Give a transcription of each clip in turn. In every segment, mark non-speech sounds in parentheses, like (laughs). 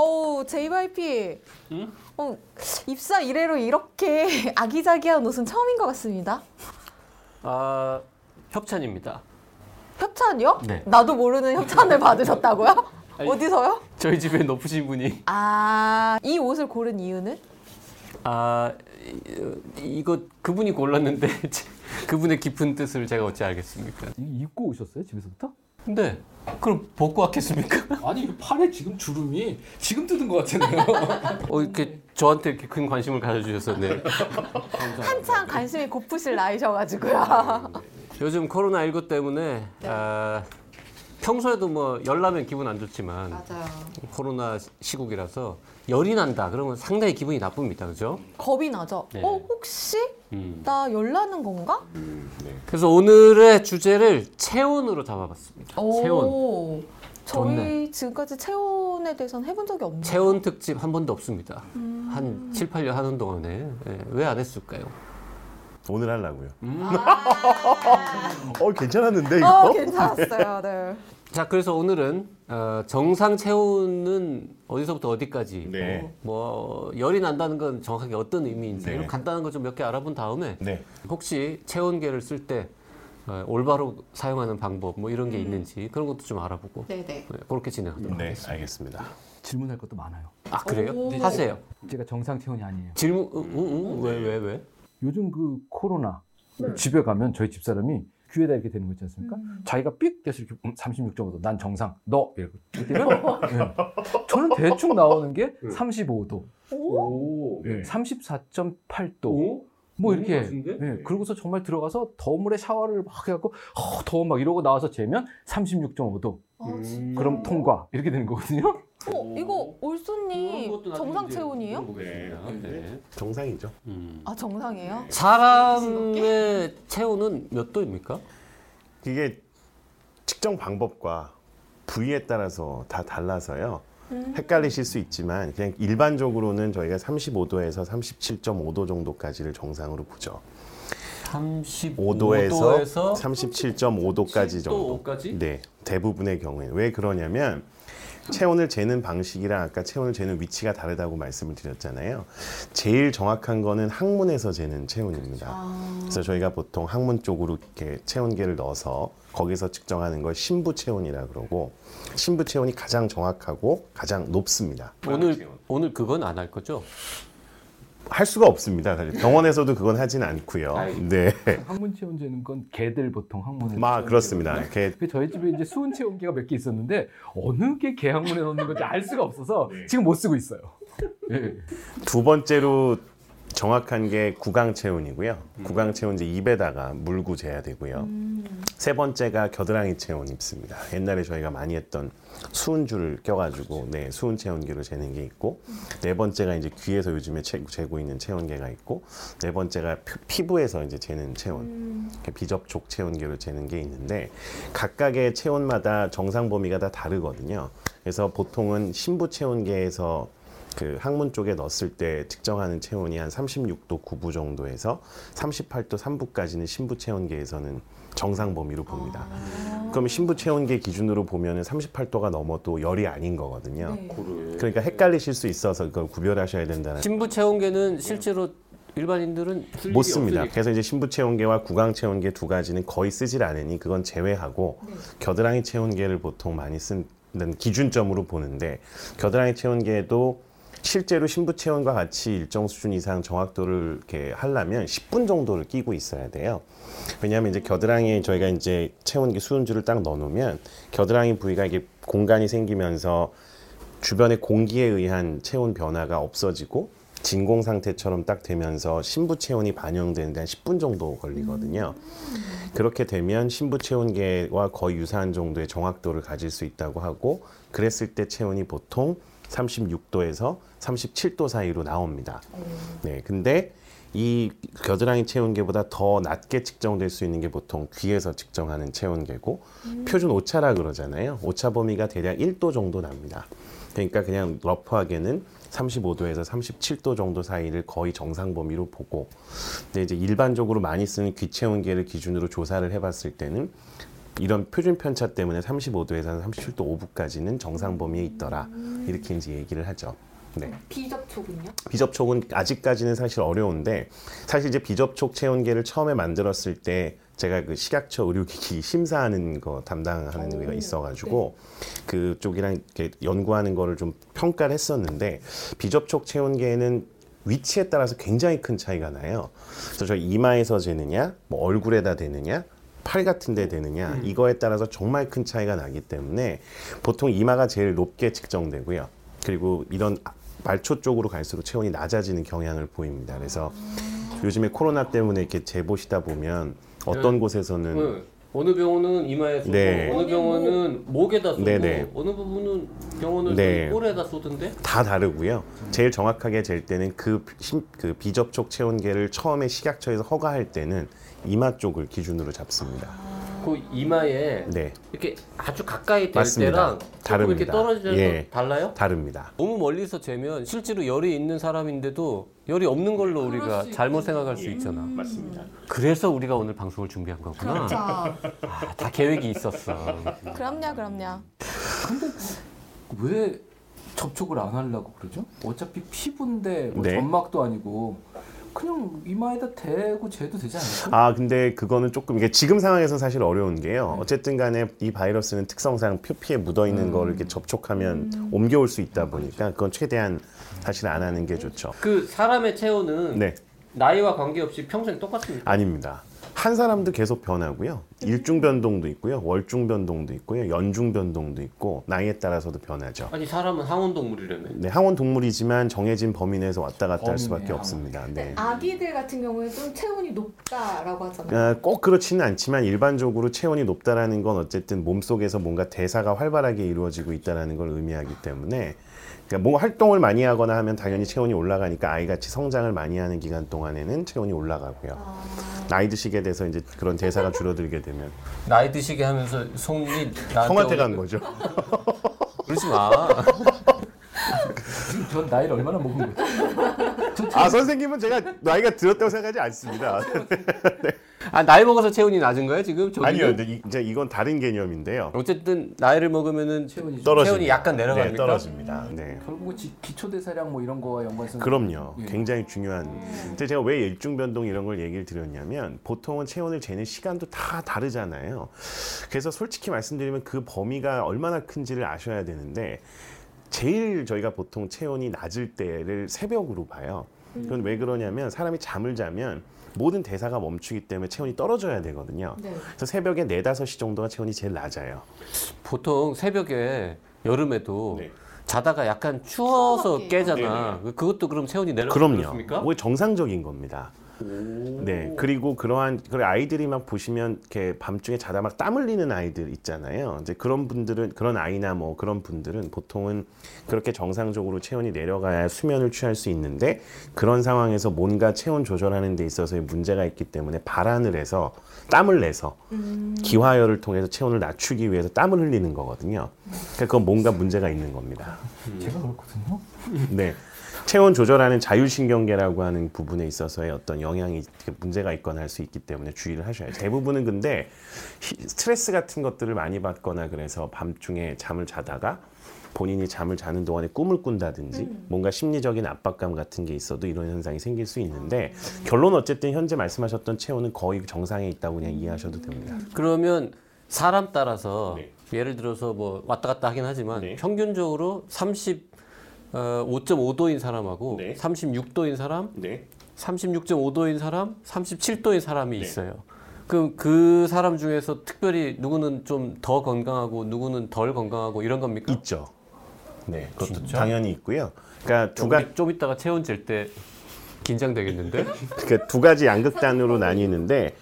어우, JYP. 어, 입사 이래로 이렇게 (laughs) 아기자기한 옷은 처음인 것 같습니다. 아, 협찬입니다. 협찬이요? 네. 나도 모르는 협찬을 받으셨다고요? (laughs) 아니. 어디서요? 저희 집에 높으신 분이 아, 이 옷을 고른 이유는? 아 이- 이거 그분이 골랐는데 (laughs) 그분의 깊은 뜻을 제가 어찌 알겠습니까? 이- 입고 오셨어요 집에서부터? 네. 그럼 벗고 왔겠습니까? (laughs) 아니 이 팔에 지금 주름이 지금 뜯은 것 같은데요. (laughs) 어 이렇게 저한테 이렇게 큰 관심을 가져주셔서 네. 한창 관심이 고프실 나이셔가지고요. (laughs) 요즘 코로나 19 때문에 아, 평소에도 뭐 열나면 기분 안 좋지만 맞아요. 코로나 시국이라서 열이 난다 그러면 상당히 기분이 나쁩니다, 그죠? 겁이 나죠? 네. 어, 혹시 음. 나 열나는 건가? 그래서 오늘의 주제를 체온으로 잡아봤습니다. 체온. 오, 저희 좋네. 지금까지 체온에 대해서는 해본 적이 없네요. 체온 특집 한 번도 없습니다. 음. 한 7, 8년 하는 동안에 예, 왜안 했을까요? 오늘 하려고요. 아, (laughs) 어 괜찮았는데 이거? 어, 괜찮았어요. 네. 자, 그래서 오늘은 어, 정상 체온은 어디서부터 어디까지 네. 어, 뭐 열이 난다는 건 정확하게 어떤 의미인지 네. 이런 간단한 거 좀 몇 개 알아본 다음에 네. 혹시 체온계를 쓸 때 어, 올바로 사용하는 방법 뭐 이런 게 있는지 그런 것도 좀 알아보고 네네. 네, 그렇게 진행하도록 네, 하겠습니다. 알겠습니다. 질문할 것도 많아요. 아 그래요? 오. 하세요. 제가 정상 체온이 아니에요. 질문 응, 응, 응? 왜왜 왜? 요즘 그 코로나 집에 가면 저희 집사람이 귀에다 이렇게 대는 거 있지 않습니까? 자기가 삑 돼서 이렇게 음, 36.5도 난 정상 너 이러고 되면 네. (laughs) 저는 대충 나오는 게 35도, 오. 네. 34.8도. 뭐 이렇게 네, 그러고서 정말 들어가서 더운 물에 샤워를 막 해갖고 어, 더워 막 이러고 나와서 재면 36.5도 아, 음. 그럼 통과 이렇게 되는 거거든요. 어, 이거 올소님 정상 체온이에요? 네. 네. 정상이죠. 음. 아 정상이에요? 사람의 체온은 몇 도입니까? 이게 측정 방법과 부위에 따라서 다 달라서요. 헷갈리실 수 있지만 그냥 일반적으로는 저희가 35도에서 37.5도 정도까지를 정상으로 보죠. 5도에서 35도에서 37.5도까지 정도. 5까지? 네, 대부분의 경우에는 왜 그러냐면 체온을 재는 방식이랑 아까 체온을 재는 위치가 다르다고 말씀을 드렸잖아요. 제일 정확한 거는 항문에서 재는 체온입니다. 아, 그래서 저희가 보통 항문 쪽으로 이렇게 체온계를 넣어서 거기서 측정하는 걸 심부 체온이라 그러고 심부 체온이 가장 정확하고 가장 높습니다. 오늘 오늘 그건 안 할 거죠? 할 수가 없습니다. 사실 병원에서도 그건 하진 않고요. 네, 항문 체온 재는 건 개들 보통 항문에 막 그렇습니다. 이렇게 그 저희 집에 이제 수은 체온계가 몇 개 있었는데 어느 게 개 항문에 넣는 건지 알 수가 없어서 지금 못 쓰고 있어요. 예. 두 번째로 정확한 게 구강 체온이고요. 구강 체온 이제 입에다가 물고 재야 되고요. 세 번째가 겨드랑이 체온 입습니다. 옛날에 저희가 많이 했던 수은줄을 껴가지고 네 수은 체온계로 재는 게 있고 네 번째가 이제 귀에서 요즘에 재, 재고 있는 체온계가 있고 네 번째가 피- 피부에서 이제 재는 체온 이렇게 비접촉 체온계로 재는 게 있는데 각각의 체온마다 정상 범위가 다 다르거든요. 그래서 보통은 신부 체온계에서 그 항문 쪽에 넣었을 때 측정하는 체온이 한 36도 9부 정도에서 38도 3부까지는 신부 체온계에서는 정상 범위로 봅니다. 그럼 신부 체온계 기준으로 보면은 38도가 넘어도 열이 아닌 거거든요. 네. 그러니까 헷갈리실 수 있어서 그걸 구별하셔야 된다는 신부 체온계는 실제로 일반인들은 쓸 못 일이 씁니다. 없으니까. 그래서 이제 신부 체온계와 구강 체온계 두 가지는 거의 쓰질 않으니 그건 제외하고 겨드랑이 체온계를 보통 많이 쓰는 기준점으로 보는데 겨드랑이 체온계도 실제로 신부 체온과 같이 일정 수준 이상 정확도를 이렇게 하려면 10분 정도를 끼고 있어야 돼요. 왜냐하면 이제 겨드랑이에 저희가 이제 체온계 수은줄을 딱 넣어놓으면 겨드랑이 부위가 이게 공간이 생기면서 주변의 공기에 의한 체온 변화가 없어지고 진공 상태처럼 딱 되면서 신부 체온이 반영되는데 한 10분 정도 걸리거든요. 그렇게 되면 신부 체온계와 거의 유사한 정도의 정확도를 가질 수 있다고 하고 그랬을 때 체온이 보통 36도에서 37도 사이로 나옵니다. 네, 근데 이 겨드랑이 체온계보다 더 낮게 측정될 수 있는 게 보통 귀에서 측정하는 체온계고 표준 오차라 그러잖아요. 오차 범위가 대략 1도 정도 납니다. 그러니까 그냥 러프하게는 35도에서 37도 정도 사이를 거의 정상 범위로 보고 근데 이제 일반적으로 많이 쓰는 귀 체온계를 기준으로 조사를 해봤을 때는 이런 표준 편차 때문에 35도에서 37도 5부까지는 정상 범위에 있더라 이렇게 이제 얘기를 하죠. 네. 비접촉은요? 비접촉은 아직까지는 사실 어려운데 사실 이제 비접촉 체온계를 처음에 만들었을 때 제가 그 식약처 의료기기 (laughs) 심사하는 거 담당하는 오, 데가 있어가지고 그쪽이랑 이렇게 연구하는 거를 좀 평가를 했었는데 비접촉 체온계는 위치에 따라서 굉장히 큰 차이가 나요. 그래서 저 이마에서 재느냐, 뭐 얼굴에다 대느냐, 팔 같은 데 되느냐 이거에 따라서 정말 큰 차이가 나기 때문에 보통 이마가 제일 높게 측정되고요. 그리고 이런 말초 쪽으로 갈수록 체온이 낮아지는 경향을 보입니다. 그래서 요즘에 코로나 때문에 이렇게 재보시다 보면 어떤 네. 곳에서는 네. 어느 병원은 이마에 쏘고 네. 어느 병원은 목에다 쏘고 네네. 어느 부분은 병원은 네. 꼴에다 쏘던데 다 다르고요. 제일 정확하게 잴 때는 그, 심- 그 비접촉 체온계를 처음에 식약처에서 허가할 때는 이마 쪽을 기준으로 잡습니다. 그 이마에 네, 이렇게 아주 가까이 될 맞습니다. 때랑 조금 다릅니다. 이렇게 떨어져서 예. 달라요? 다릅니다. 너무 멀리서 재면 실제로 열이 있는 사람인데도 열이 없는 걸로 우리가 잘못 생각할 수 있잖아. 맞습니다. 그래서 우리가 오늘 방송을 준비한 거구나. 그렇죠. 아, 다 계획이 있었어. 그럼요, 그럼요. 왜 접촉을 안 하려고 그러죠? 어차피 피부인데 뭐 네. 점막도 아니고 그냥 이마에다 대고 재도 되지 않을까? 아 근데 그거는 조금 이게 지금 상황에서 사실 어려운 게요. 어쨌든 간에 이 바이러스는 특성상 표피에 묻어 있는 거를 이렇게 접촉하면 옮겨올 수 있다 보니까 그건 최대한 사실 안 하는 게 좋죠. 그 사람의 체온은 네, 나이와 관계없이 평생 똑같습니까? 아닙니다. 한 사람도 계속 변하고요. 일중 변동도 있고요, 월중 변동도 있고요, 연중 변동도 있고 나이에 따라서도 변하죠. 아니 사람은 항온 동물이라며. 네, 항원 동물이지만 정해진 범위 내에서 왔다 갔다 할 수밖에 내에 없습니다. 네. 아기들 같은 경우에 좀 체온이 높다라고 하잖아요. 아, 꼭 그렇지는 않지만 일반적으로 체온이 높다라는 건 어쨌든 몸 속에서 뭔가 대사가 활발하게 이루어지고 있다라는 걸 의미하기 때문에 그러니까 뭔가 활동을 많이 하거나 하면 당연히 체온이 올라가니까 아이같이 성장을 많이 하는 기간 동안에는 체온이 올라가고요. 나이 드시게 돼서 이제 그런 대사가 줄어들게 되면 나이 드시게 하면서 손이 나한테 간 오는 거죠. 거- 그러지 마. (laughs) 지금 전 나이를 얼마나 먹은 거죠? 아 선생님은 제가 나이가 들었다고 생각하지 않습니다. 아 (laughs) 나이 먹어서 체온이 낮은 거야 지금? 저기는? 아니요, 근데 이- 이제 이건 다른 개념인데요. 어쨌든 나이를 먹으면은 체온이 좀 떨어집니다. 체온이 약간 내려갑니까? 네, 떨어집니다. 네. 결국은 지- 기초 대사량 뭐 이런 거와 연관성 그럼요. 예. 굉장히 중요한. 근데 제가 왜 일중 변동 이런 걸 얘기를 드렸냐면 보통은 체온을 재는 시간도 다 다르잖아요. 그래서 솔직히 말씀드리면 그 범위가 얼마나 큰지를 아셔야 되는데 제일 저희가 보통 체온이 낮을 때를 새벽으로 봐요. 그건 왜 그러냐면 사람이 잠을 자면 모든 대사가 멈추기 때문에 체온이 떨어져야 되거든요. 네. 그래서 새벽에 4, 5시 정도가 체온이 제일 낮아요. 보통 새벽에 여름에도 네. 자다가 약간 추워서 추워서 깨잖아. 그것도 그럼 체온이 내려가는 그럼요. 그렇습니까? 그게 정상적인 겁니다. 네. 그리고 그러한 그 아이들이 막 보시면 이렇게 밤중에 자다 막 땀 흘리는 아이들 있잖아요. 이제 그런 분들은 그런 아이나 뭐 그런 분들은 보통은 그렇게 정상적으로 체온이 내려가야 수면을 취할 수 있는데 그런 상황에서 뭔가 체온 조절하는 데 있어서의 문제가 있기 때문에 발안을 해서 땀을 내서 기화열을 통해서 체온을 낮추기 위해서 땀을 흘리는 거거든요. 그러니까 그건 뭔가 문제가 있는 겁니다. 제가 그렇거든요. 네. 체온 조절하는 자율신경계라고 하는 부분에 있어서의 어떤 영향이 문제가 있거나 할 수 있기 때문에 주의를 하셔야 돼요. 대부분은 근데 히- 스트레스 같은 것들을 많이 받거나 그래서 밤중에 잠을 자다가 본인이 잠을 자는 동안에 꿈을 꾼다든지 뭔가 심리적인 압박감 같은 게 있어도 이런 현상이 생길 수 있는데 결론 어쨌든 현재 말씀하셨던 체온은 거의 정상에 있다고 그냥 이해하셔도 됩니다. 그러면 사람 따라서 네. 예를 들어서 뭐 왔다 갔다 하긴 하지만 네. 평균적으로 30 어, 5.5도인 사람하고 네. 36도인 사람, 네. 36.5도인 사람, 37도인 사람이 네. 있어요. 그럼 그 사람 중에서 특별히 누구는 좀 더 건강하고 누구는 덜 건강하고 이런 겁니까? 있죠. 네, 그것도 진짜? 당연히 있고요. 그러니까 두 가, 우리 좀 이따가 체온 잴 때 긴장되겠는데? (laughs) 그러니까 두 가지 양극단으로 나뉘는데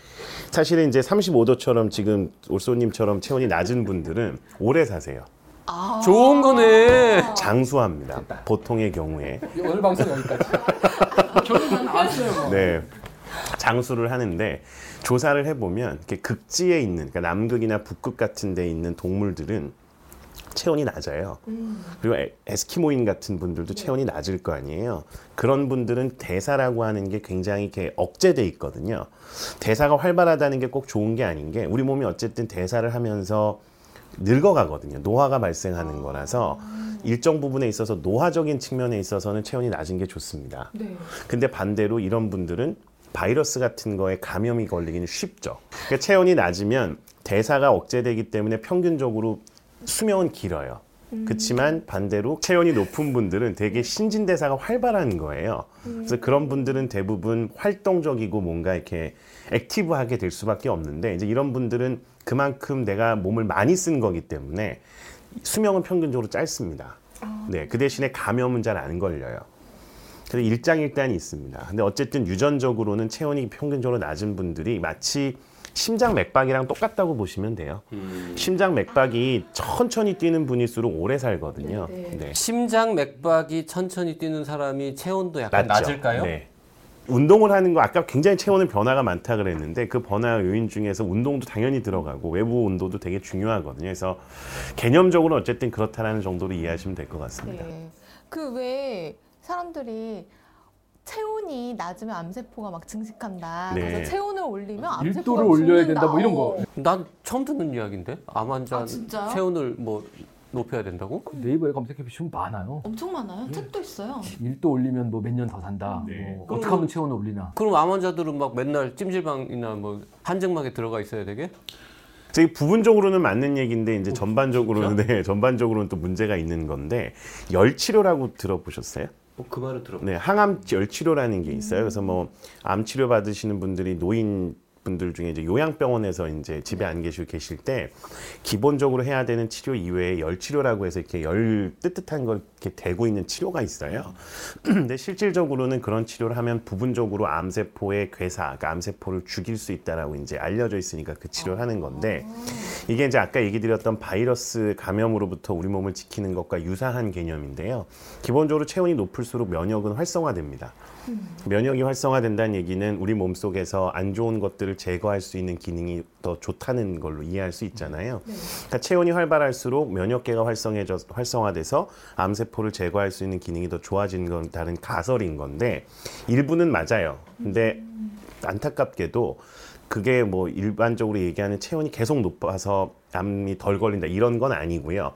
사실은 이제 35도처럼 지금 올소님처럼 체온이 낮은 분들은 오래 사세요. 아. 좋은 거네. 장수합니다. 보통의 경우에. 오늘 방송 여기까지. (laughs) 결론은 아시죠? 네. 장수를 하는데 조사를 해보면 이렇게 극지에 있는 그러니까 남극이나 북극 같은 데 있는 동물들은 체온이 낮아요. 그리고 에- 에스키모인 같은 분들도 체온이 낮을 거 아니에요. 그런 분들은 대사라고 하는 게 굉장히 이렇게 억제돼 있거든요. 대사가 활발하다는 게 꼭 좋은 게 아닌 게 우리 몸이 어쨌든 대사를 하면서 늙어가거든요. 노화가 발생하는 거라서 일정 부분에 있어서 노화적인 측면에 있어서는 체온이 낮은 게 좋습니다. 네. 근데 반대로 이런 분들은 바이러스 같은 거에 감염이 걸리기는 쉽죠. 그러니까 체온이 낮으면 대사가 억제되기 때문에 평균적으로 수명은 길어요. 그렇지만 반대로 체온이 높은 분들은 되게 신진대사가 활발한 거예요. 그래서 그런 분들은 대부분 활동적이고 뭔가 이렇게 액티브하게 될 수밖에 없는데 이제 이런 분들은 그만큼 내가 몸을 많이 쓴 거기 때문에 수명은 평균적으로 짧습니다. 네, 그 대신에 감염은 잘 안 걸려요. 그래서 일장일단이 있습니다. 근데 어쨌든 유전적으로는 체온이 평균적으로 낮은 분들이 마치 심장 맥박이랑 똑같다고 보시면 돼요. 심장 맥박이 천천히 뛰는 분일수록 오래 살거든요. 네, 네. 심장 맥박이 천천히 뛰는 사람이 체온도 약간 낮죠? 낮을까요? 네. 운동을 하는 거 아까 굉장히 체온의 변화가 많다 그랬는데 그 변화 요인 중에서 운동도 당연히 들어가고 외부 온도도 되게 중요하거든요. 그래서 개념적으로 어쨌든 그렇다라는 정도로 이해하시면 될 것 같습니다. 네. 그왜 사람들이 체온이 낮으면 암세포가 막 증식한다. 네. 그래서 체온을 올리면 암세포가 일도를 올려야 죽는다. 된다, 뭐 이런 거. 어. 난 처음 듣는 이야기인데 암 환자 아? 체온을 뭐 높여야 된다고? 네이버에 검색해 보시면 많아요. 엄청 많아요. 책도 있어요. 1도 올리면 뭐 몇 년 더 산다. 네. 뭐 어떻게 하면 체온을 올리나. 그럼 암 환자들은 막 맨날 찜질방이나 뭐 한증막에 들어가 있어야 되게? 저희 부분적으로는 맞는 얘기인데 이제 전반적으로는 네, 전반적으로는 또 문제가 있는 건데 열 치료라고 들어보셨어요? 어, 그 말을 들어. 네, 항암 열 치료라는 게 있어요. 그래서 뭐 암 치료 받으시는 분들이 노인 분들 중에 이제 요양병원에서 이제 집에 안 계시고 계실 때 기본적으로 해야 되는 치료 이외에 열 치료라고 해서 이렇게 열 뜨뜻한 걸 이렇게 대고 있는 치료가 있어요. (clears throat) 근데 실질적으로는 그런 치료를 하면 부분적으로 암세포의 괴사, 그러니까 암세포를 죽일 수 있다라고 이제 알려져 있으니까 그 치료를 하는 건데 이게 이제 아까 얘기 드렸던 바이러스 감염으로부터 우리 몸을 지키는 것과 유사한 개념인데요. 기본적으로 체온이 높을수록 면역은 활성화됩니다. 면역이 활성화된다는 얘기는 우리 몸 속에서 안 좋은 것들을 제거할 수 있는 기능이 더 좋다는 걸로 이해할 수 있잖아요. 그러니까 체온이 활발할수록 면역계가 활성해져 활성화돼서 암세포를 제거할 수 있는 기능이 더 좋아지는 건 다른 가설인 건데 일부는 맞아요. 근데 안타깝게도 그게 뭐 일반적으로 얘기하는 체온이 계속 높아서 암이 덜 걸린다 이런 건 아니고요.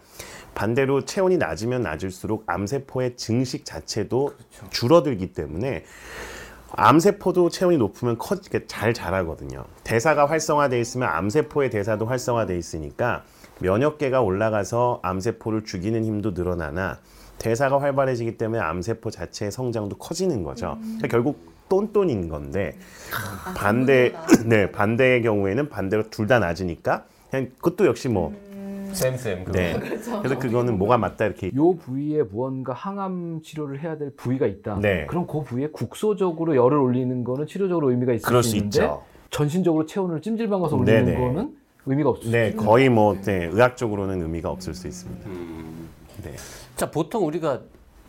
반대로 체온이 낮으면 낮을수록 암세포의 증식 자체도 줄어들기 때문에 암세포도 체온이 높으면 커, 잘 자라거든요. 대사가 활성화돼 있으면 암세포의 대사도 활성화돼 있으니까 면역계가 올라가서 암세포를 죽이는 힘도 늘어나나 대사가 활발해지기 때문에 암세포 자체의 성장도 커지는 거죠. 그러니까 결국 똔똔인 건데 반대 (clears throat) 네 반대의 경우에는 반대로 둘 다 낮으니까 그냥 그것도 역시 뭐 쌤쌤. 네. (laughs) 그래서 그거는 뭐가 맞다 이렇게 요 부위에 무언가 항암 치료를 해야 될 부위가 있다. 네. 그럼 그 부위에 국소적으로 열을 올리는 거는 치료적으로 의미가 있을 그럴 수 수 있는데 있죠. 전신적으로 체온을 찜질방 가서 올리는 네네. 거는 의미가 없을 네 수 있죠. 거의 뭐 네, 의학적으로는 의미가 없을 수 있습니다. 네. 자 보통 우리가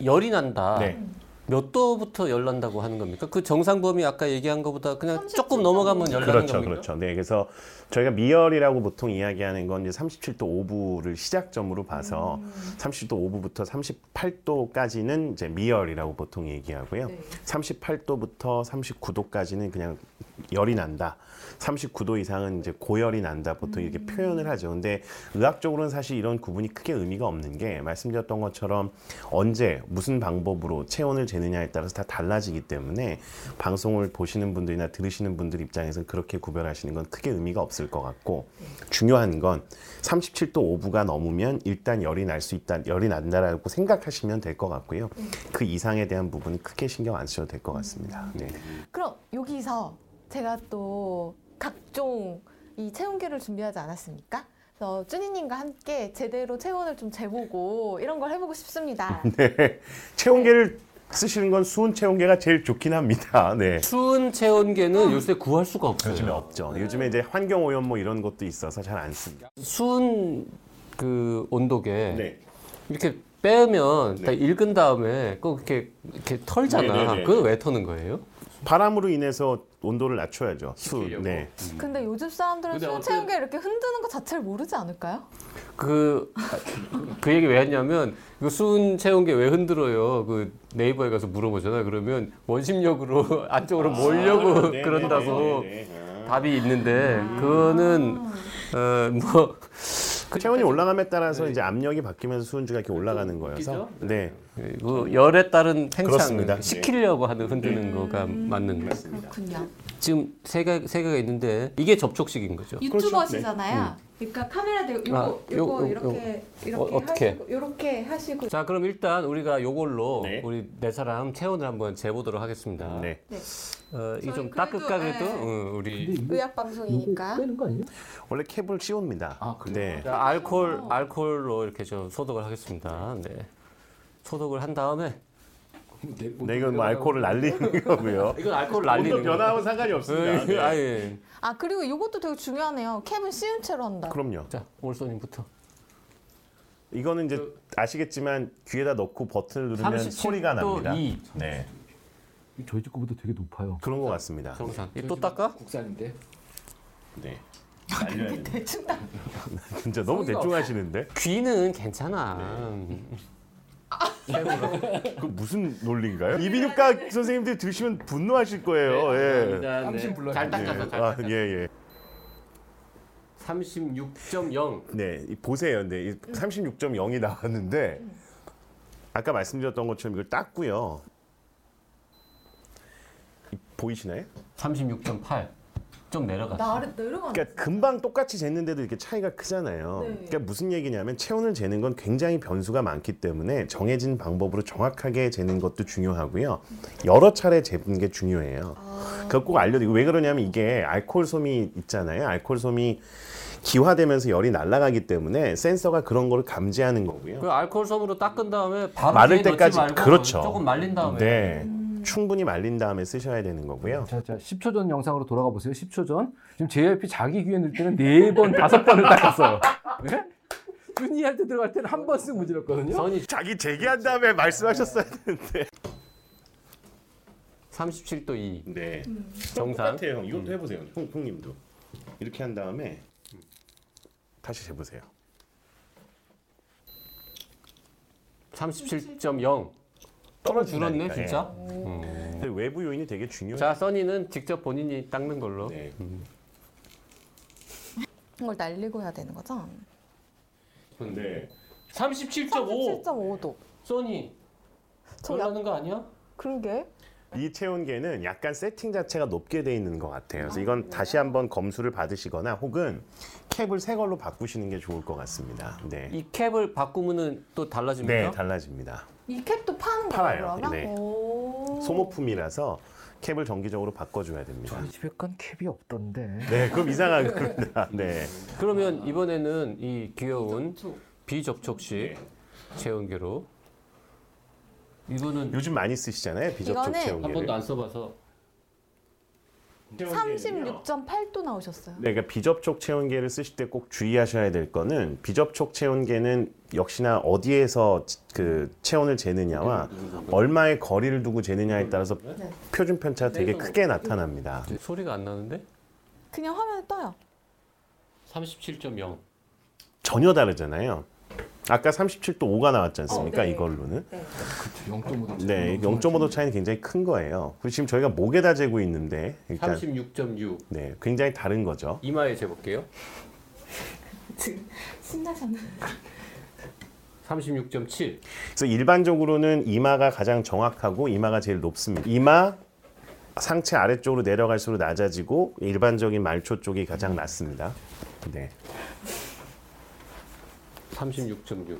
열이 난다. 네. 몇 도부터 열 난다고 하는 겁니까? 그 정상 범위 아까 얘기한 것보다 그냥 37 조금 넘어가면 열 나는 그렇죠, 겁니까? 그렇죠. 네, 그래서 저희가 미열이라고 보통 이야기하는 건 이제 37도 5부를 시작점으로 봐서 30도 5부부터 38도까지는 이제 미열이라고 보통 얘기하고요. 네. 38도부터 39도까지는 그냥 열이 난다. 39도 이상은 이제 고열이 난다. 보통 이렇게 표현을 하죠. 근데 의학적으로는 사실 이런 구분이 크게 의미가 없는 게 말씀드렸던 것처럼 언제 무슨 방법으로 체온을 재느냐에 따라서 다 달라지기 때문에 방송을 보시는 분들이나 들으시는 분들 입장에서는 그렇게 구별하시는 건 크게 의미가 없을 것 같고 중요한 건 37도 5부가 넘으면 일단 열이 날 수 있다, 열이 난다라고 생각하시면 될 것 같고요. 그 이상에 대한 부분은 크게 신경 안 쓰셔도 될 것 같습니다. 네. 그럼 여기서 제가 또 각종 이 체온계를 준비하지 않았습니까? 어, 쭈니님과 함께 제대로 체온을 좀 재보고 이런 걸 해보고 싶습니다. (laughs) 네. 체온계를 쓰시는 건 수은 체온계가 제일 좋긴 합니다. 네. 추운 체온계는 요새 구할 수가 없어요. 요즘에 없죠. 요즘에 이제 환경 오염 뭐 이런 것도 있어서 잘 안 씁니다. 수은 그 온도계 네. 이렇게 빼면 다 네. 익은 다음에 꼭 이렇게 이렇게 털잖아. 네, 네, 네. 그건 왜 터는 거예요? 바람으로 인해서 온도를 낮춰야죠. 수. 식히려고. 네. 근데 요즘 사람들은 근데 수온 어떤- 체온계 이렇게 흔드는 거 자체를 모르지 않을까요? 그, 그 얘기 왜 했냐면, 그 수은 체온계 왜 흔들어요? 그 네이버에 가서 물어보잖아. 그러면 원심력으로 (laughs) 안쪽으로 몰려고 네, 그런다고 네, 네, 네. 답이 있는데, 그거는, 어, 뭐, 그 체온이 올라감에 따라서 이제 압력이 바뀌면서 수은주가 이렇게 올라가는 거여서. 네. 그 열에 따른 팽창 그렇습니다. 네. 시키려고 하는 흔드는 거가 맞는 거예요. 그렇군요. 지금 세 개, 세 개가 있는데, 이게 접촉식인 거죠. 유튜버시잖아요. 그 러니까 카메라 대고 요거 아, 요거 요- 요- 이렇게 이렇게 어, 어떻게? 하시고 이렇게 하시고 자, 그럼 일단 우리가 요걸로 네. 우리 네 사람 체온을 한번 재보도록 하겠습니다. 네. 어, 이 저희 좀 그래도, 따뜻하게도 네. 어, 우리 의학 방송이니까 빼는 거 아니에요? 원래 캡을 씌웁니다. 아, 그래요? 네. 자, 알콜 알콜로 이렇게 좀 소독을 하겠습니다. 네. 소독을 한 다음에 네, 이건 뭐 알코올을 날리는 (laughs) 거고요. 이건 알콜 날리는 온도 변화하고는 상관이 없습니다. 네. 아 예. 아 그리고 이것도 되게 중요하네요. 캡은 씌운 채로 한다. 그럼요. 자, 올소님부터. 이거는 이제 아시겠지만 귀에다 넣고 버튼을 누르면 소리가 납니다. 2 네. 저희 집 거보다 되게 높아요. 그런 것 같습니다. 정상. 이또 닦아? 국산인데. 네. 됩니다. 대충 딱 (laughs) 진짜 너무 대충 하시는데? 귀는 괜찮아. 그 무슨 논리인가요? 이비인후과 선생님들 들으시면 분노하실 거예요. 예. 삼신 불러야 잘 돼. 닦았어. 잘 아, 닦았어. 예, 예. 36.0. 네, 이 보세요. 근데 36.0이 나왔는데 아까 말씀드렸던 것처럼 이걸 땄고요. 이- 보이시나요? 36.8. 좀 내려갔어. 나 아래 내려가는. 그러니까 금방 똑같이 쟀는데도 이렇게 차이가 크잖아요. 네. 그러니까 무슨 얘기냐면 체온을 재는 건 굉장히 변수가 많기 때문에 정해진 방법으로 정확하게 재는 것도 중요하고요. 여러 차례 재는 게 중요해요. 그거 꼭 알려드리고 왜 그러냐면 이게 알코올 솜이 있잖아요. 알코올 솜이 기화되면서 열이 날아가기 때문에 센서가 그런 거를 감지하는 거고요. 그 알코올 솜으로 닦은 다음에 바로 마를 뒤에 넣지 때까지 말고 그렇죠. 조금 말린 다음에 네. 충분히 말린 다음에 쓰셔야 되는 거고요. 자, 자, 10초 전 영상으로 돌아가 보세요. 10초 전. 지금 JYP 자기 귀에 넣을 때는 네 번, 다섯 번을 닦았어요. 네? 준이 할 때 들어갈 때는 한번 쓰고 문질렀거든요. 선이 자기 제기한 다음에 말씀하셨어야 되는데. 37도 2 네. 정상. 똑같아요, 형. 이것도 해보세요, 형, 형님도. 이렇게 한 다음에 다시 재보세요. 37.0 떨어줄었네 떨어진다니까, 진짜. 근데 외부 요인이 되게 중요해요. 자 써니는 직접 본인이 닦는 걸로. 네. 이걸 날리고 해야 되는 거죠? 근데 37.5 37.5도. 써니 저 올라는 거 아니야? 그런 게이 체온계는 약간 세팅 자체가 높게 돼 있는 것 같아요. 그래서 이건 다시 한번 검수를 받으시거나 혹은 캡을 새 걸로 바꾸시는 게 좋을 것 같습니다. 네. 이 캡을 바꾸면은 또 달라집니까? 네, 달라집니다. 이 캡도 파는 거예요 팔아요. 그러면? 네. 오. 소모품이라서 캡을 정기적으로 바꿔줘야 됩니다. 저희 집에 건 캡이 없던데. 네, 그럼 이상한 겁니다. 네. 그러면 이번에는 이 귀여운 비접촉식 체온계로 이거는 요즘 많이 쓰시잖아요, 비접촉 이거는. 한 번도 안 써봐서 36.8도 나오셨어요. 네, 그러니까 비접촉 체온계를 쓰실 때 꼭 주의하셔야 될 거는 비접촉 체온계는 역시나 어디에서 그 체온을 재느냐와 얼마의 거리를 두고 재느냐에 따라서 네. 표준 편차가 되게 크게 나타납니다. 소리가 안 나는데? 그냥 화면에 떠요. 37.0 전혀 다르잖아요. 아까 37도 5가 나왔지 않습니까? 어, 네. 이걸로는. 네. 0.5도. 네, 0.5도 차이는 굉장히 큰 거예요. 그리고 지금 저희가 목에다 재고 있는데 일단 36.6 네, 굉장히 다른 거죠. 이마에 재볼게요. 지금 신나셨네. 36.7 그래서 일반적으로는 이마가 가장 정확하고 이마가 제일 높습니다. 이마 상체 아래쪽으로 내려갈수록 낮아지고 일반적인 말초 쪽이 가장 낮습니다. 네. 36.6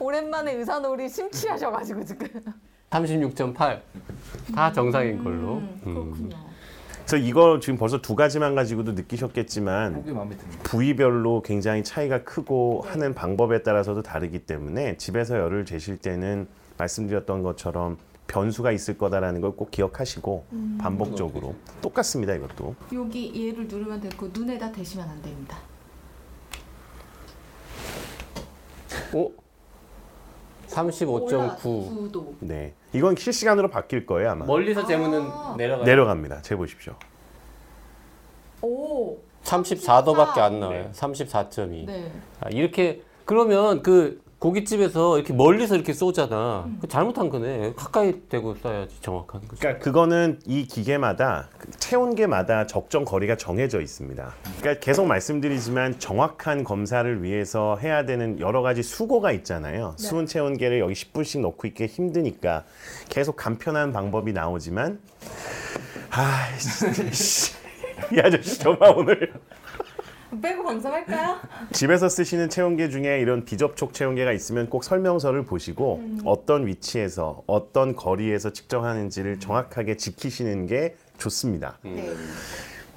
오랜만에 의사놀이 심취하셔가지고 지금. 36.8 다 정상인 걸로. 음, 음. 그렇군요. 그래서 이거 지금 벌써 두 가지만 가지고도 느끼셨겠지만 한국이 마음에 듭니다. 부위별로 굉장히 차이가 크고 하는 방법에 따라서도 다르기 때문에 집에서 열을 재실 때는 말씀드렸던 것처럼 변수가 있을 거다라는 걸 꼭 기억하시고 반복적으로 똑같습니다 이것도 여기 얘를 누르면 되고 눈에다 대시면 안 됩니다. 어? 35.9. 9도. 네 이건 실시간으로 바뀔 거예요 아마 멀리서 재면은 아. 내려가요. 내려갑니다 재 보십시오 오. 34도밖에 안 나와요. 네. 34.2. 네. 아, 이렇게 그러면 그 고깃집에서 이렇게 멀리서 이렇게 쏘잖아. 그 잘못한 거네. 가까이 대고 쏴야지 정확한 거죠. 그러니까 그거는 이 기계마다 그 체온계마다 적정 거리가 정해져 있습니다. 그러니까 계속 말씀드리지만 정확한 검사를 위해서 해야 되는 여러 가지 수고가 있잖아요. 수은 체온계를 여기 10분씩 넣고 있기 힘드니까 계속 간편한 방법이 나오지만 아, 진짜 씨. 이 아저씨 저만 오늘 빼고 방송할까요? (laughs) 집에서 쓰시는 체온계 중에 이런 비접촉 체온계가 있으면 꼭 설명서를 보시고 어떤 위치에서 어떤 거리에서 측정하는지를 정확하게 지키시는 게 좋습니다. 네.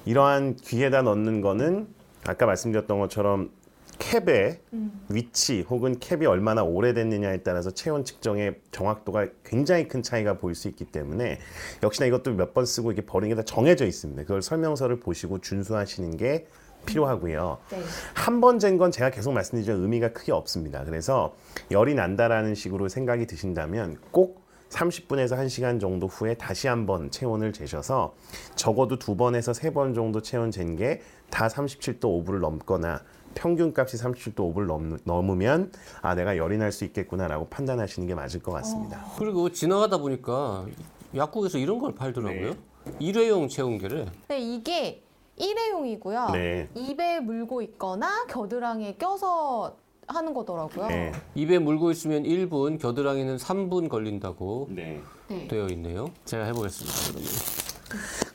이러한 귀에다 넣는 거는 아까 말씀드렸던 것처럼 캡의 위치 혹은 캡이 얼마나 오래됐느냐에 따라서 체온 측정의 정확도가 굉장히 큰 차이가 보일 수 있기 때문에 역시나 이것도 몇 번 쓰고 이게 버리는 게 다 정해져 있습니다. 그걸 설명서를 보시고 준수하시는 게 필요하고요. 네. 한번 잰 건 제가 계속 말씀드리지만 의미가 크게 없습니다. 그래서 열이 난다라는 식으로 생각이 드신다면 꼭 30분에서 1시간 정도 후에 다시 한번 체온을 재셔서 적어도 두 번에서 세 번 정도 체온 잰 게 다 37도 5분을 넘거나 평균 값이 37도 5분을 넘, 넘으면 아 내가 열이 날 수 있겠구나라고 판단하시는 게 맞을 것 같습니다. 그리고 지나가다 보니까 약국에서 이런 걸 팔더라고요. 일회용 체온계를. 네, 이게 일회용이고요. 네. 입에 물고 있거나 겨드랑이에 껴서 하는 거더라고요. 네. 입에 물고 있으면 1분, 겨드랑이는 3분 걸린다고 네. 네. 되어 있네요. 제가 해보겠습니다. 그러면.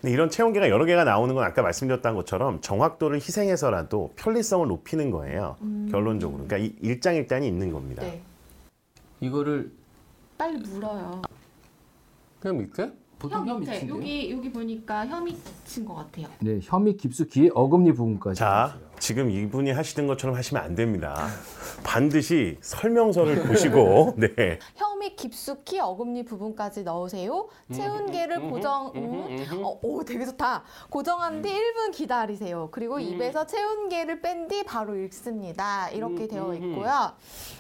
근데 이런 체온계가 여러 개가 나오는 건 아까 말씀드렸던 것처럼 정확도를 희생해서라도 편리성을 높이는 거예요. 결론적으로. 그러니까 이 일장일단이 있는 겁니다. 네. 이거를 빨리 물어요. 그냥 믿게? 보통 혀 밑인데요. 여기 여기 보니까 혀 밑인 것 같아요. 네, 혀밑 깊숙이 어금니 부분까지. 자, 지금 이분이 하시던 것처럼 하시면 안 됩니다. 반드시 설명서를 보시고, (laughs) 네. 혀밑 깊숙이 어금니 부분까지 넣으세요. 체온계를 고정. 음. 어, 오, 되게 좋다. 고정한 뒤 1분 기다리세요. 그리고 입에서 체온계를 뺀 뒤 바로 읽습니다. 이렇게 되어 있고요.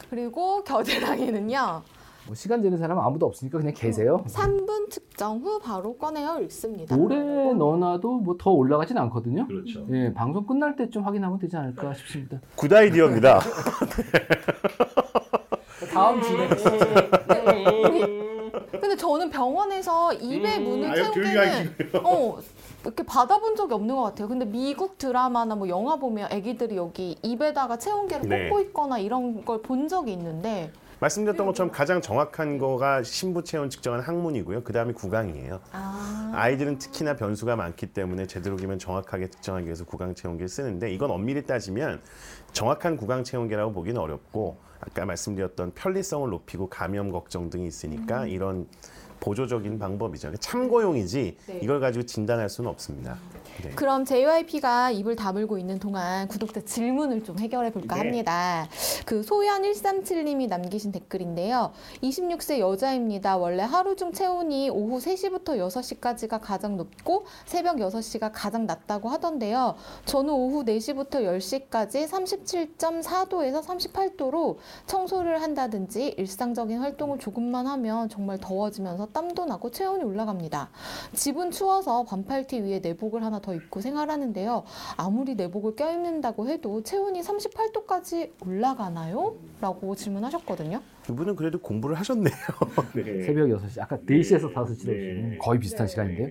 그리고 겨드랑이는요. 뭐 시간 되는 사람은 아무도 없으니까 그냥 계세요. 3분 측정 후 바로 꺼내어 읽습니다. 오래 넣어놔도 뭐 더 올라가진 않거든요. 그렇죠. 예, 방송 끝날 때쯤 확인하면 되지 않을까 싶습니다. good idea입니다. (laughs) 다음 진행. 근데 저는 병원에서 입에 무는 아유, 체온계는 어 이렇게 받아본 적이 없는 것 같아요. 근데 미국 드라마나 뭐 영화 보면 애기들이 여기 입에다가 체온계를 네. 꽂고 있거나 이런 걸 본 적이 있는데 말씀드렸던 것처럼 가장 정확한 거가 신부 체온 측정한 항문이고요. 그 다음에 구강이에요. 아 아이들은 특히나 변수가 많기 때문에 제대로기면 정확하게 측정하기 위해서 구강 체온계를 쓰는데 이건 엄밀히 따지면 정확한 구강 체온계라고 보기는 어렵고 아까 말씀드렸던 편리성을 높이고 감염 걱정 등이 있으니까 이런 보조적인 방법이죠. 참고용이지 네. 이걸 가지고 진단할 수는 없습니다. 네. 그럼 JYP가 입을 다물고 있는 동안 구독자 질문을 좀 해결해 볼까 네. 합니다. 그 소연 137님이 남기신 댓글인데요. 26세 여자입니다. 원래 하루 중 체온이 오후 3시부터 6시까지가 가장 높고 새벽 6시가 가장 낮다고 하던데요. 저는 오후 4시부터 10시까지 37.4도에서 38도로 청소를 한다든지 일상적인 활동을 조금만 하면 정말 더워지면서 땀도 나고 체온이 올라갑니다. 집은 추워서 반팔티 위에 내복을 하나 더 입고 생활하는데요. 아무리 내복을 껴입는다고 해도 체온이 38도까지 올라가나요? 라고 질문하셨거든요. 이분은 그래도 공부를 하셨네요. (laughs) 네. 새벽 6시, 아까 4시에서 5시로 네. 거의 비슷한 시간인데요.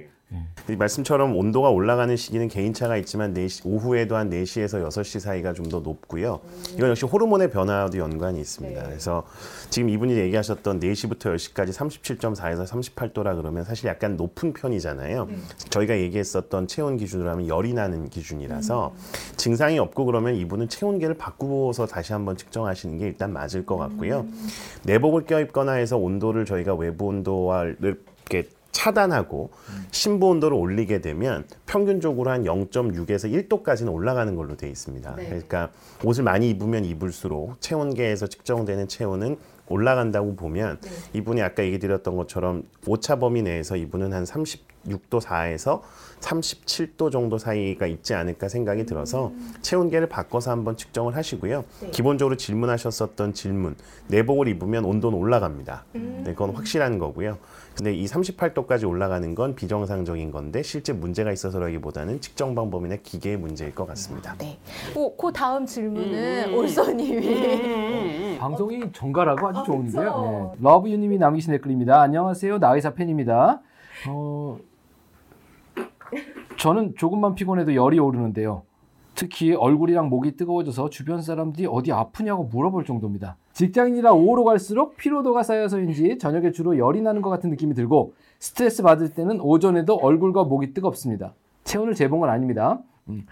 이 말씀처럼 온도가 올라가는 시기는 개인차가 있지만 4시, 오후에도 한 4시에서 6시 사이가 좀 더 높고요. 이건 역시 호르몬의 변화와도 연관이 있습니다. 그래서 지금 이분이 얘기하셨던 4시부터 10시까지 37.4에서 38도라 그러면 사실 약간 높은 편이잖아요. 저희가 얘기했었던 체온 기준으로 하면 열이 나는 기준이라서 증상이 없고 그러면 이분은 체온계를 바꾸어서 다시 한번 측정하시는 게 일단 맞을 것 같고요. 내복을 껴입거나 해서 온도를 저희가 외부 온도와를 이렇게 차단하고 심부 온도를 올리게 되면 평균적으로 한 0.6에서 1도까지는 올라가는 걸로 돼 있습니다. 네. 그러니까 옷을 많이 입으면 입을수록 체온계에서 측정되는 체온은 올라간다고 보면 이분이 아까 얘기 드렸던 것처럼 오차 범위 내에서 이분은 한 36도 4에서 37도 정도 사이가 있지 않을까 생각이 들어서 체온계를 바꿔서 한번 측정을 하시고요. 기본적으로 질문하셨었던 질문 내복을 입으면 온도는 올라갑니다. 네, 그건 확실한 거고요. 근데 이 38도까지 올라가는 건 비정상적인 건데 실제 문제가 있어서라기보다는 측정 방법이나 기계의 문제일 것 같습니다. 네. 오, 그 다음 질문은 음. 올소님이 방송이 정갈하고 아주 아, 좋은데요. 그쵸? 네. 러브유님이 남기신 댓글입니다. 안녕하세요. 나의사 팬입니다. 어, 저는 조금만 피곤해도 열이 오르는데요. 특히 얼굴이랑 목이 뜨거워져서 주변 사람들이 어디 아프냐고 물어볼 정도입니다. 직장인이라 오후로 갈수록 피로도가 쌓여서인지 저녁에 주로 열이 나는 것 같은 느낌이 들고 스트레스 받을 때는 오전에도 얼굴과 목이 뜨겁습니다. 체온을 재본 건 아닙니다. 음.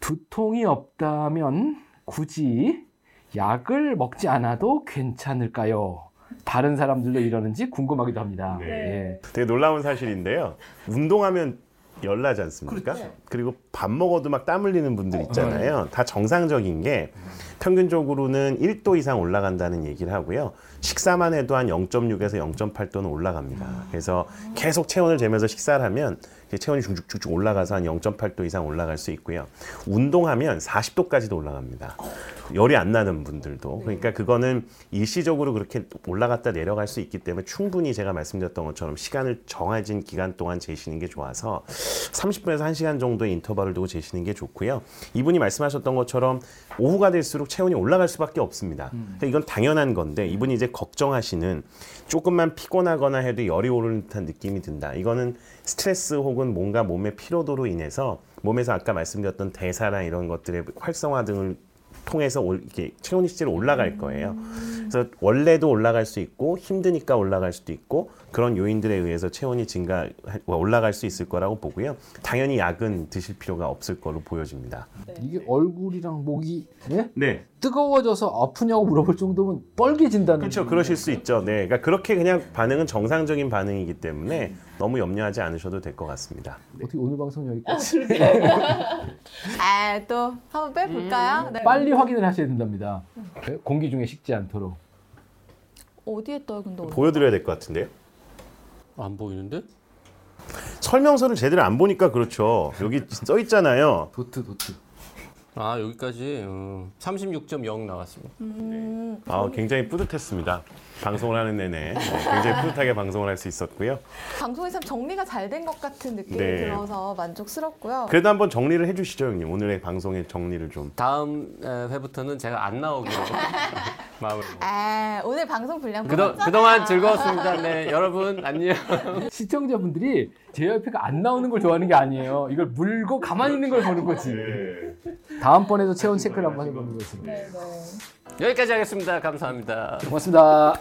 두통이 없다면 굳이 약을 먹지 않아도 괜찮을까요? 다른 사람들도 이러는지 궁금하기도 합니다. 네. 예. 되게 놀라운 사실인데요. 운동하면 열나지 않습니까? 그렇죠. 그리고 밥 먹어도 막 땀 흘리는 분들 있잖아요. 다 정상적인 게 평균적으로는 1도 이상 올라간다는 얘기를 하고요. 식사만 해도 한 0.6에서 0.8도는 올라갑니다. 그래서 계속 체온을 재면서 식사를 하면 체온이 쭉쭉쭉 올라가서 한 0.8도 이상 올라갈 수 있고요. 운동하면 40도까지도 올라갑니다. 열이 안 나는 분들도. 그러니까 그거는 일시적으로 그렇게 올라갔다 내려갈 수 있기 때문에 충분히 제가 말씀드렸던 것처럼 시간을 정해진 기간 동안 재시는 게 좋아서 30분에서 1시간 정도의 인터벌을 두고 재시는 게 좋고요. 이분이 말씀하셨던 것처럼 오후가 될수록 체온이 올라갈 수밖에 없습니다. 그러니까 이건 당연한 건데 이분이 이제 걱정하시는 조금만 피곤하거나 해도 열이 오르는 듯한 느낌이 든다. 이거는 스트레스 혹은 뭔가 몸의 피로도로 인해서 몸에서 아까 말씀드렸던 대사나 이런 것들의 활성화 등을 통해서 올- 이렇게 체온이 실제로 올라갈 거예요. 그래서 원래도 올라갈 수 있고 힘드니까 올라갈 수도 있고 그런 요인들에 의해서 체온이 증가 올라갈 수 있을 거라고 보고요. 당연히 약은 드실 필요가 없을 거로 보여집니다. 이게 얼굴이랑 목이 예? 네, 뜨거워져서 아프냐고 물어볼 정도면 뻘개진다는 그렇죠. 그러실 수 있죠. 네, 그러니까 그렇게 그냥 반응은 정상적인 반응이기 때문에 너무 염려하지 않으셔도 될 것 같습니다. 어떻게 오늘 방송 여기까지 아, (laughs) 또 한번 빼볼까요? 네. 빨리 확인을 하셔야 된답니다. 네? 공기 중에 식지 않도록. 어디에 떠요, 근데? 보여드려야 될 것 같은데요. 안 보이는데? 설명서를 제대로 안 보니까 그렇죠. 여기 써 있잖아요. 도트 도트. 아 여기까지 어, 36.0 나왔습니다. 음, 아, 굉장히 뿌듯했습니다. 방송을 하는 내내 네, 굉장히 뿌듯하게 방송을 할 수 있었고요. 방송이 참 정리가 잘 된 것 같은 느낌이 네. 들어서 만족스럽고요. 그래도 한번 정리를 해주시죠, 형님. 오늘의 방송의 정리를 좀. 다음 에, 회부터는 제가 안 나오기로 (laughs) 마음을 먹- 아, 오늘 방송 분량 그동, 뽑았잖아요. 그동안 즐거웠습니다. 네, 여러분 안녕. (laughs) 시청자분들이 JYP가 안 나오는 걸 좋아하는 게 아니에요. 이걸 물고 가만히 있는 걸 보는 거지. 다음번에도 체온 체크를 한번 해보는 거지. 네, 네. 여기까지 하겠습니다. 감사합니다. 고맙습니다.